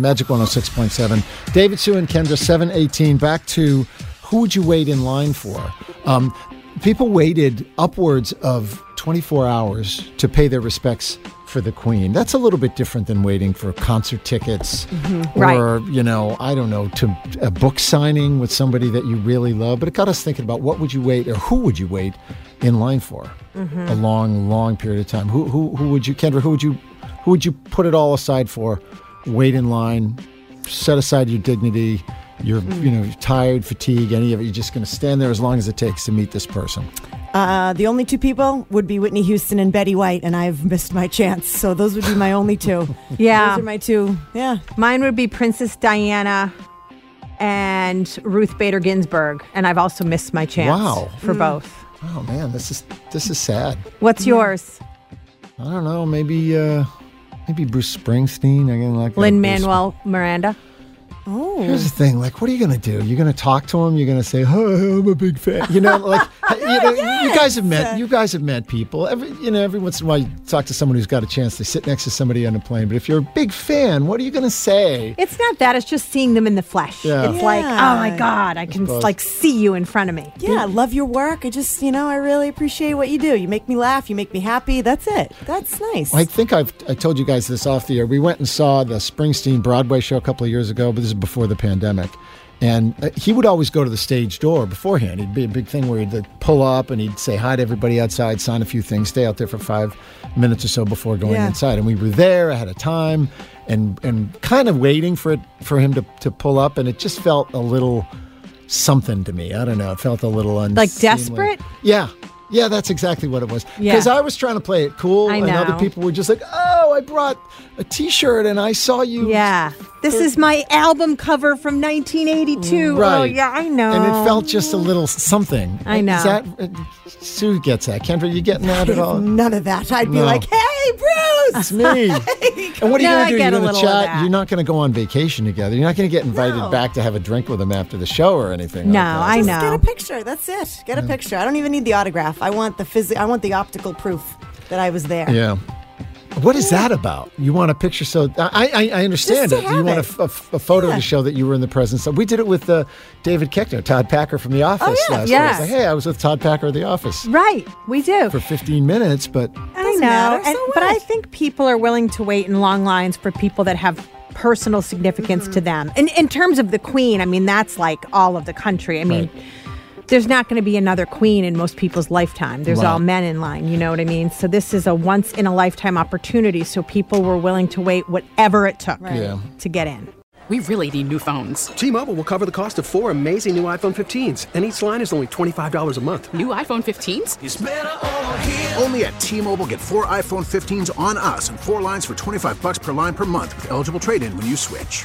Magic 106.7. David Sue and Kendra 718 back to who would you wait in line for? Um, people waited upwards of 24 hours to pay their respects for the Queen. That's a little bit different than waiting for concert tickets Mm-hmm. or, you know, I don't know, to a book signing with somebody that you really love. But it got us thinking about what would you wait or who would you wait in line for Mm-hmm. a long, long period of time. Who, who, who would you, Kendra, who would you, who would you put it all aside for? Wait in line, set aside your dignity, you're, Mm. you know, tired, fatigue, any of it. You're just going to stand there as long as it takes to meet this person. Uh, the only two people would be Whitney Houston and Betty White, and I've missed my chance. So those would be my only two. Yeah. Those are my two. Yeah. Mine would be Princess Diana and Ruth Bader Ginsburg, and I've also missed my chance Wow. for both. Oh man, this is this is sad. What's yours? I don't know. Maybe uh, maybe Bruce Springsteen. Gonna like Lin Manuel Miranda. Oh. Here's the thing. Like, what are you gonna do? You're gonna talk to him. You're gonna say, "Oh, I'm a big fan." You know, like you, know, you guys have met. You guys have met people. Every you know, every once in a while, you talk to someone who's got a chance to sit next to somebody on a plane. But if you're a big fan, what are you gonna say? It's not that; it's just seeing them in the flesh. Yeah. It's like, oh my god, I can suppose. like see you in front of me. Yeah, I love your work. I just, you know, I really appreciate what you do. You make me laugh. You make me happy. That's it. That's nice. I think I've I told you guys this off the air. We went and saw the Springsteen Broadway show a couple of years ago, but this is before the pandemic. And uh, he would always go to the stage door beforehand. It'd be a big thing where he'd pull up and he'd say hi to everybody outside, sign a few things, stay out there for five minutes or so before going Yeah. inside. And we were there ahead of time and and kind of waiting for it for him to, to pull up. And it just felt a little something to me. I don't know. It felt a little unseemly. Like desperate? Yeah. Yeah, that's exactly what it was. Yeah. Because I was trying to play it cool, and other people were just like, "Oh, I brought a T-shirt, and I saw you." Yeah, this is my album cover from 1982. Right. Oh yeah, I know. And it felt just a little something. I know. Is that uh, Sue gets that? Kendra, you getting that at all? None of that. I'd be No. like, hey, Bruce. It's me. and what are you No, gonna do? get You're a going to chat. You're not going to go on vacation together. You're not going to get invited No. back to have a drink with him after the show or anything. No, like that. I Just know. get a picture. That's it. Get a picture. I don't even need the autograph. I want the phys- I want the optical proof that I was there. Yeah. What is that about? You want a picture so I I, I understand it. You have want a, it. f- a f- a photo Yeah. to show that you were in the presence of. We did it with uh, David Koechner, Todd Packer from The Office Oh, yeah. last Yeah. week. Like, hey, I was with Todd Packer of The Office right. We do. for 15 minutes, but I know, matter, and, but I think people are willing to wait in long lines for people that have personal significance to them. And in terms of the Queen, I mean that's like all of the country. I mean. There's not going to be another queen in most people's lifetime. There's all men in line, you know what I mean? So this is a once in a lifetime opportunity. So people were willing to wait whatever it took yeah. to get in. We really need new phones. T-Mobile will cover the cost of four amazing new iPhone 15s, and each line is only $25 a month. New iPhone 15s? Only at T-Mobile, get four iPhone 15s on us and four lines for 25 bucks per line per month with eligible trade-in when you switch.